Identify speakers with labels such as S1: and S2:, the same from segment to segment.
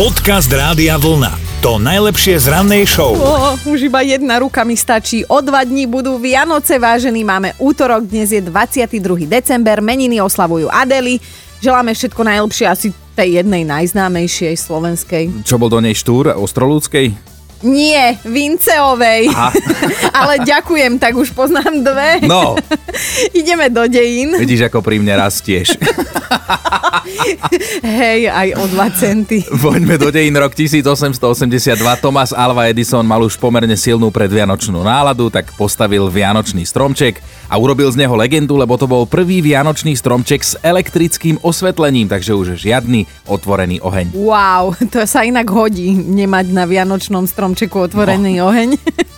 S1: Podcast Rádia Vlna. To najlepšie z rannej show.
S2: Oh, už iba jedna ruka mi stačí. O dva dní budú Vianoce, vážení. Máme útorok, dnes je 22. december. Meniny oslavujú Adely. Želáme všetko najlepšie asi tej jednej najznámejšej slovenskej.
S3: Čo bol do nej štúr Ostrolúckej?
S2: Nie, Vinceovej. Ale ďakujem, tak už poznám dve.
S3: No,
S2: Ideme do dejín.
S3: vidíš, ako pri mne rastieš.
S2: Hej, aj o 2 centy.
S3: Poďme do dejín rok 1882. Thomas Alva Edison mal už pomerne silnú predvianočnú náladu, tak postavil vianočný stromček a urobil z neho legendu, lebo to bol prvý vianočný stromček s elektrickým osvetlením, takže už žiadny otvorený oheň.
S2: Wow, to sa inak hodí nemať na vianočnom stromčeku otvorený no. oheň.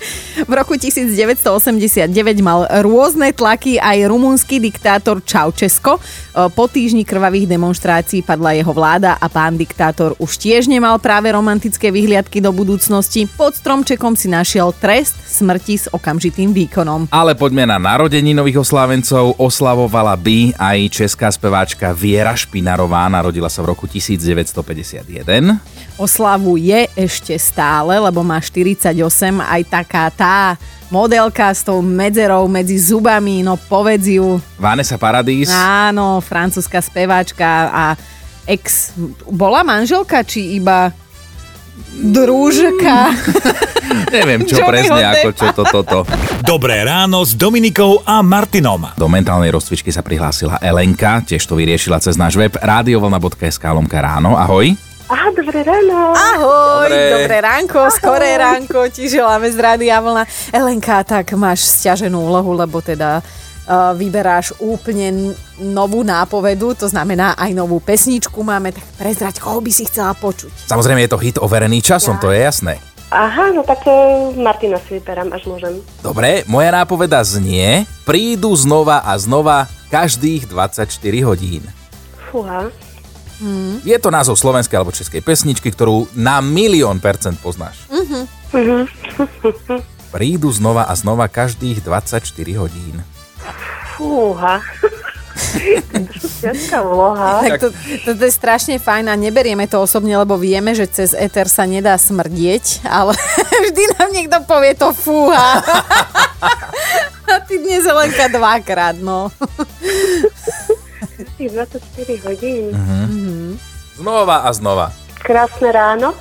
S2: V roku 1989 mal rôzne tlaky aj rumunský diktátor Čaučesko. Po týždni krvavých demonstrácií padla jeho vláda a pán diktátor už tiež nemal práve romantické vyhliadky do budúcnosti. Pod stromčekom si našiel trest smrti s okamžitým výkonom.
S3: Ale poďme na narodeninových oslávencov. Oslavovala by aj česká speváčka Viera Špinarová, narodila sa v roku 1951.
S2: Oslavu je ešte stále, lebo má 48, aj taká tá modelka s tou medzerou medzi zubami, no povedz ju.
S3: Vanessa Paradis.
S2: Áno, francúzska speváčka a ex... Bola manželka, či iba družka?
S3: Neviem, čo
S2: Johnnyho
S3: presne, ako čo to toto.
S1: Dobré ráno s Dominikou a Martinom.
S3: Do mentálnej rozcvičky sa prihlásila Elenka, tiež to vyriešila cez náš web radiovlna.sk lomka ráno. Ahoj.
S4: Aha, dobré ráno.
S2: Ahoj,
S3: Dobre.
S2: dobré ránko, skoré ránko, ti želáme z Rádia Vlna. Elenka, tak máš stiaženú úlohu, lebo teda uh, vyberáš úplne novú nápovedu, to znamená aj novú pesničku máme, tak prezrať, koho by si chcela počuť.
S3: Samozrejme je to hit overený časom, to je jasné.
S4: Aha, no tak e, Martina si vyberám, až môžem.
S3: Dobre, moja nápoveda znie, prídu znova a znova každých 24 hodín.
S4: Fúha.
S3: Je to názov slovenskej alebo českej pesničky, ktorú na milión percent poznáš. Prídu znova a znova každých 24 hodín.
S4: Fúha. Ťažká vloha.
S2: Tak to, to, to je strašne fajn a neberieme to osobne, lebo vieme, že cez éter sa nedá smrdieť, ale vždy nám niekto povie to fúha. A ty dnes Helenka dvakrát, no.
S4: Tých 24 hodín.
S3: Znova a znova.
S4: Krásne ráno.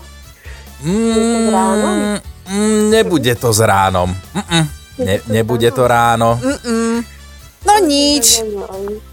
S3: Mm, mm, nebude to s ránom. Mm-mm. Ne, nebude to ráno.
S2: No nič.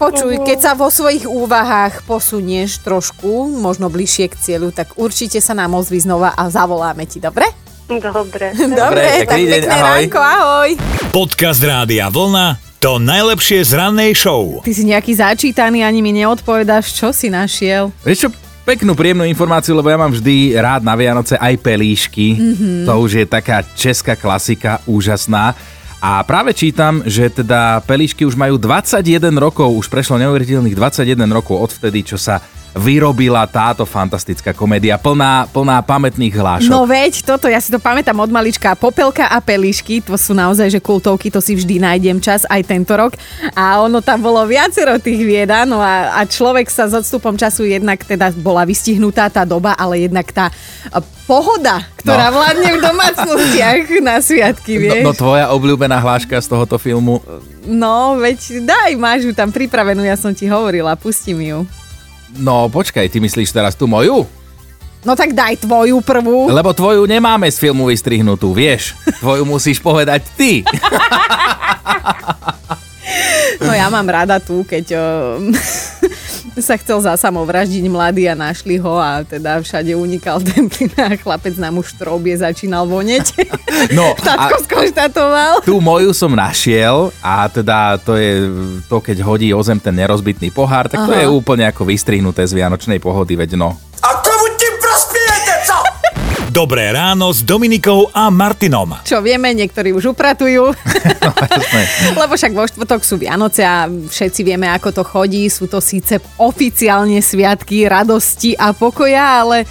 S2: Počuj, keď sa vo svojich úvahách posunieš trošku, možno bližšie k cieľu, tak určite sa nám ozví znova a zavoláme ti, dobre?
S4: Dobre.
S2: Dobre, tak
S3: pekný deň,
S2: pekné
S3: ahoj.
S2: ránko, ahoj.
S1: Podcast Rádia Vlna. To najlepšie z rannej show.
S2: Ty si nejaký začítaný, ani mi neodpovedáš, čo si našiel.
S3: Vieš čo, peknú, príjemnú informáciu, lebo ja mám vždy rád na Vianoce aj pelíšky. Mm-hmm. To už je taká česká klasika, úžasná. A práve čítam, že teda pelíšky už majú 21 rokov, už prešlo neuveriteľných 21 rokov odvtedy, čo sa vyrobila táto fantastická komédia, plná, plná pamätných hlášok.
S2: No veď, toto, ja si to pamätám od malička. Popelka a pelíšky, to sú naozaj, že kultovky, to si vždy nájdem čas, aj tento rok. A ono tam bolo viacero tých vied, áno, a, a človek sa s odstupom času jednak teda bola vystihnutá tá doba, ale jednak tá a, pohoda, ktorá
S3: No.
S2: vládne v domácnostiach na sviatky, vieš.
S3: No, no tvoja obľúbená hláška z tohoto filmu,
S2: No, veď daj, máš ju tam pripravenú, ja som ti hovorila, pusti mi ju.
S3: No počkaj, ty myslíš teraz tú moju?
S2: No tak daj tvoju prvú.
S3: Lebo tvoju nemáme z filmu vystrihnutú, vieš? Tvoju musíš povedať ty.
S2: No ja mám rada tú, keď o, sa chcel za samovraždiť mladý a našli ho a teda všade unikal ten plyn a chlapec nám už trobie začínal voneť.
S3: No,
S2: Tatko skonštatoval.
S3: tú moju som našiel a teda to je to, keď hodí o zem ten nerozbitný pohár, tak to
S2: Aha.
S3: je úplne ako vystrihnuté z Vianočnej pohody, veď no.
S1: Dobré ráno s Dominikou a Martinom.
S2: Čo vieme, niektorí už upratujú.
S3: Jasné.
S2: Lebo však vo štvrtok sú Vianoce a všetci vieme, ako to chodí. Sú to síce oficiálne sviatky radosti a pokoja, ale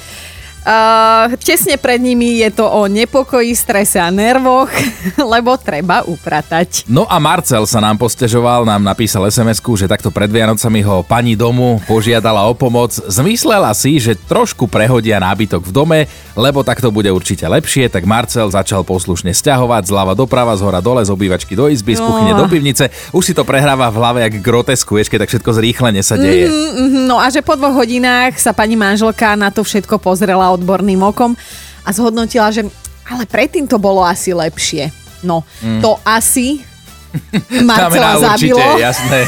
S2: Uh, tesne pred nimi je to o nepokoji, strese a nervoch, lebo treba upratať.
S3: No a Marcel sa nám postežoval, nám napísal sms že takto pred Vianocami ho pani domu požiadala o pomoc. Zmyslela si, že trošku prehodia nábytok v dome, lebo takto bude určite lepšie, tak Marcel začal poslušne stiahovať zľava doprava, z hora dole, z obývačky do izby, z kuchyne do pivnice. Už si to prehráva v hlave jak grotesku, keď tak všetko zrýchlene sa deje.
S2: Mm, no a že po dvoch hodinách sa pani manželka na to všetko pozrela odborným okom a zhodnotila, že ale predtým to bolo asi lepšie. No, mm. to asi Marcela zabilo.
S3: určite, jasné.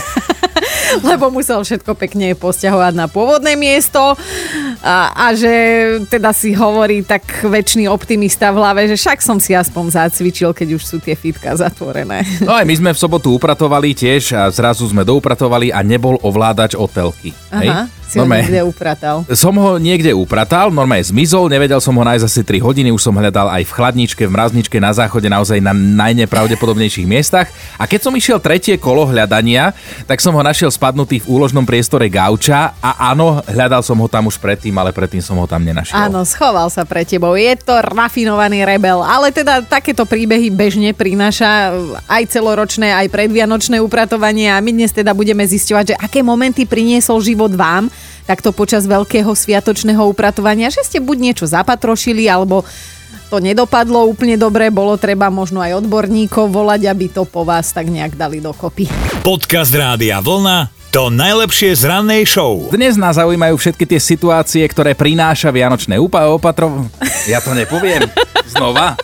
S2: lebo musel všetko pekne posťahovať na pôvodné miesto a, a že teda si hovorí tak väčší optimista v hlave, že však som si aspoň zacvičil, keď už sú tie fitka zatvorené.
S3: No aj my sme v sobotu upratovali tiež a zrazu sme doupratovali a nebol ovládač o telky.
S2: Aha. Hej? Si normálne, ho niekde upratal.
S3: Som ho niekde upratal, normálne zmizol, nevedel som ho nájsť asi 3 hodiny, už som hľadal aj v chladničke, v mrazničke, na záchode, naozaj na najnepravdepodobnejších miestach. A keď som išiel tretie kolo hľadania, tak som ho našiel spadnutý v úložnom priestore gauča a áno, hľadal som ho tam už predtým, ale predtým som ho tam nenašiel.
S2: Áno, schoval sa pre tebou. Je to rafinovaný rebel, ale teda takéto príbehy bežne prináša aj celoročné, aj predvianočné upratovanie a my dnes teda budeme zisťovať, že aké momenty priniesol život vám takto počas veľkého sviatočného upratovania, že ste buď niečo zapatrošili, alebo to nedopadlo úplne dobre, bolo treba možno aj odborníkov volať, aby to po vás tak nejak dali dokopy.
S1: Podcast Rádia Vlna to najlepšie z rannej show.
S3: Dnes nás zaujímajú všetky tie situácie, ktoré prináša Vianočné úpa opatrov... Ja to nepoviem. Znova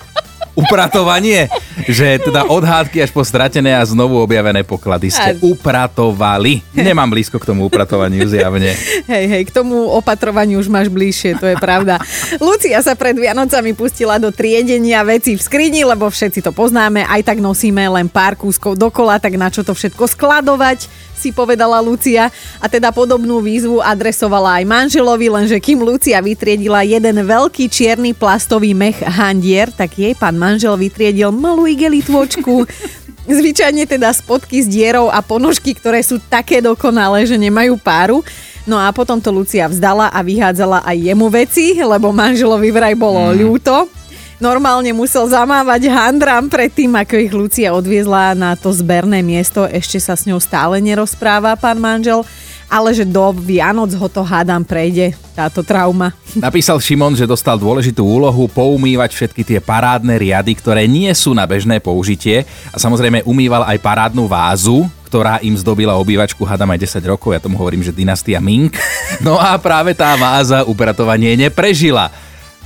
S3: upratovanie, že teda od hádky až po stratené a znovu objavené poklady ste a... upratovali. Nemám blízko k tomu upratovaniu zjavne.
S2: Hej, hej, k tomu opatrovaniu už máš bližšie, to je pravda. Lucia sa pred Vianocami pustila do triedenia veci v skrini, lebo všetci to poznáme, aj tak nosíme len pár kúskov dokola, tak na čo to všetko skladovať si povedala Lucia a teda podobnú výzvu adresovala aj manželovi, lenže kým Lucia vytriedila jeden veľký čierny plastový mech handier, tak jej pán manžel vytriedil malú igelitvočku. Zvyčajne teda spodky s dierou a ponožky, ktoré sú také dokonalé, že nemajú páru. No a potom to Lucia vzdala a vyhádzala aj jemu veci, lebo manželovi vraj bolo mm. ľúto normálne musel zamávať handram predtým, ako ich Lucia odviezla na to zberné miesto. Ešte sa s ňou stále nerozpráva pán manžel ale že do Vianoc ho to hádam prejde, táto trauma.
S3: Napísal Šimon, že dostal dôležitú úlohu poumývať všetky tie parádne riady, ktoré nie sú na bežné použitie a samozrejme umýval aj parádnu vázu, ktorá im zdobila obývačku, hádam aj 10 rokov, ja tomu hovorím, že dynastia Ming. No a práve tá váza upratovanie neprežila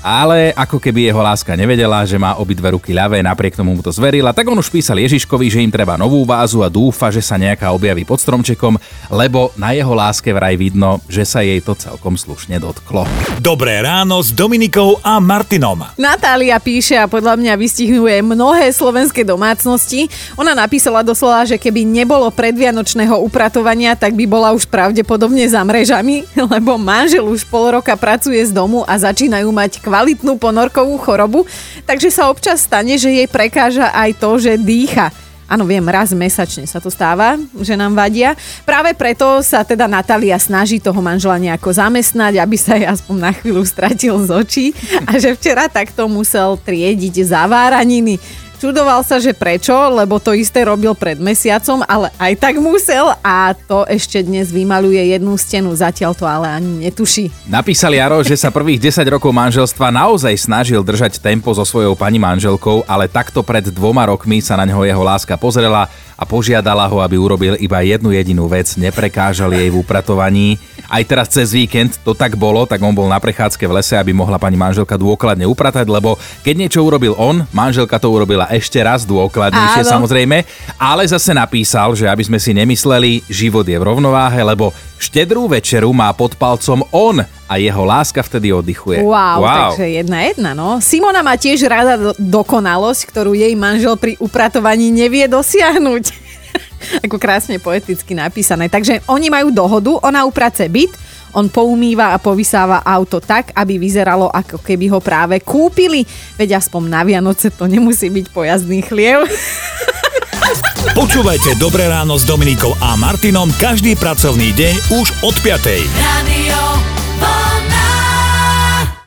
S3: ale ako keby jeho láska nevedela, že má obidve ruky ľavé, napriek tomu mu to zverila, tak on už písal Ježiškovi, že im treba novú vázu a dúfa, že sa nejaká objaví pod stromčekom, lebo na jeho láske vraj vidno, že sa jej to celkom slušne dotklo.
S1: Dobré ráno s Dominikou a Martinom.
S2: Natália píše a podľa mňa vystihuje mnohé slovenské domácnosti. Ona napísala doslova, že keby nebolo predvianočného upratovania, tak by bola už pravdepodobne za mrežami, lebo manžel už pol roka pracuje z domu a začínajú mať kvalitnú ponorkovú chorobu, takže sa občas stane, že jej prekáža aj to, že dýcha. Áno, viem, raz mesačne sa to stáva, že nám vadia. Práve preto sa teda Natália snaží toho manžela nejako zamestnať, aby sa jej aspoň na chvíľu stratil z očí a že včera takto musel triediť zaváraniny. Čudoval sa, že prečo, lebo to isté robil pred mesiacom, ale aj tak musel a to ešte dnes vymaluje jednu stenu, zatiaľ to ale ani netuší.
S3: Napísal Jaro, že sa prvých 10 rokov manželstva naozaj snažil držať tempo so svojou pani manželkou, ale takto pred dvoma rokmi sa na neho jeho láska pozrela a požiadala ho, aby urobil iba jednu jedinú vec, neprekážal jej v upratovaní. Aj teraz cez víkend to tak bolo, tak on bol na prechádzke v lese, aby mohla pani manželka dôkladne upratať, lebo keď niečo urobil on, manželka to urobila ešte raz dôkladnejšie Áno. samozrejme, ale zase napísal, že aby sme si nemysleli, život je v rovnováhe, lebo štedrú večeru má pod palcom on a jeho láska vtedy oddychuje.
S2: Wow, wow. takže jedna jedna, no. Simona má tiež rada do- dokonalosť, ktorú jej manžel pri upratovaní nevie dosiahnuť. Ako krásne poeticky napísané. Takže oni majú dohodu, ona uprace byt, on poumýva a povysáva auto tak, aby vyzeralo, ako keby ho práve kúpili. Veď aspoň na Vianoce to nemusí byť pojazdný chliev.
S1: Počúvajte Dobré ráno s Dominikou a Martinom každý pracovný deň už od 5. Radio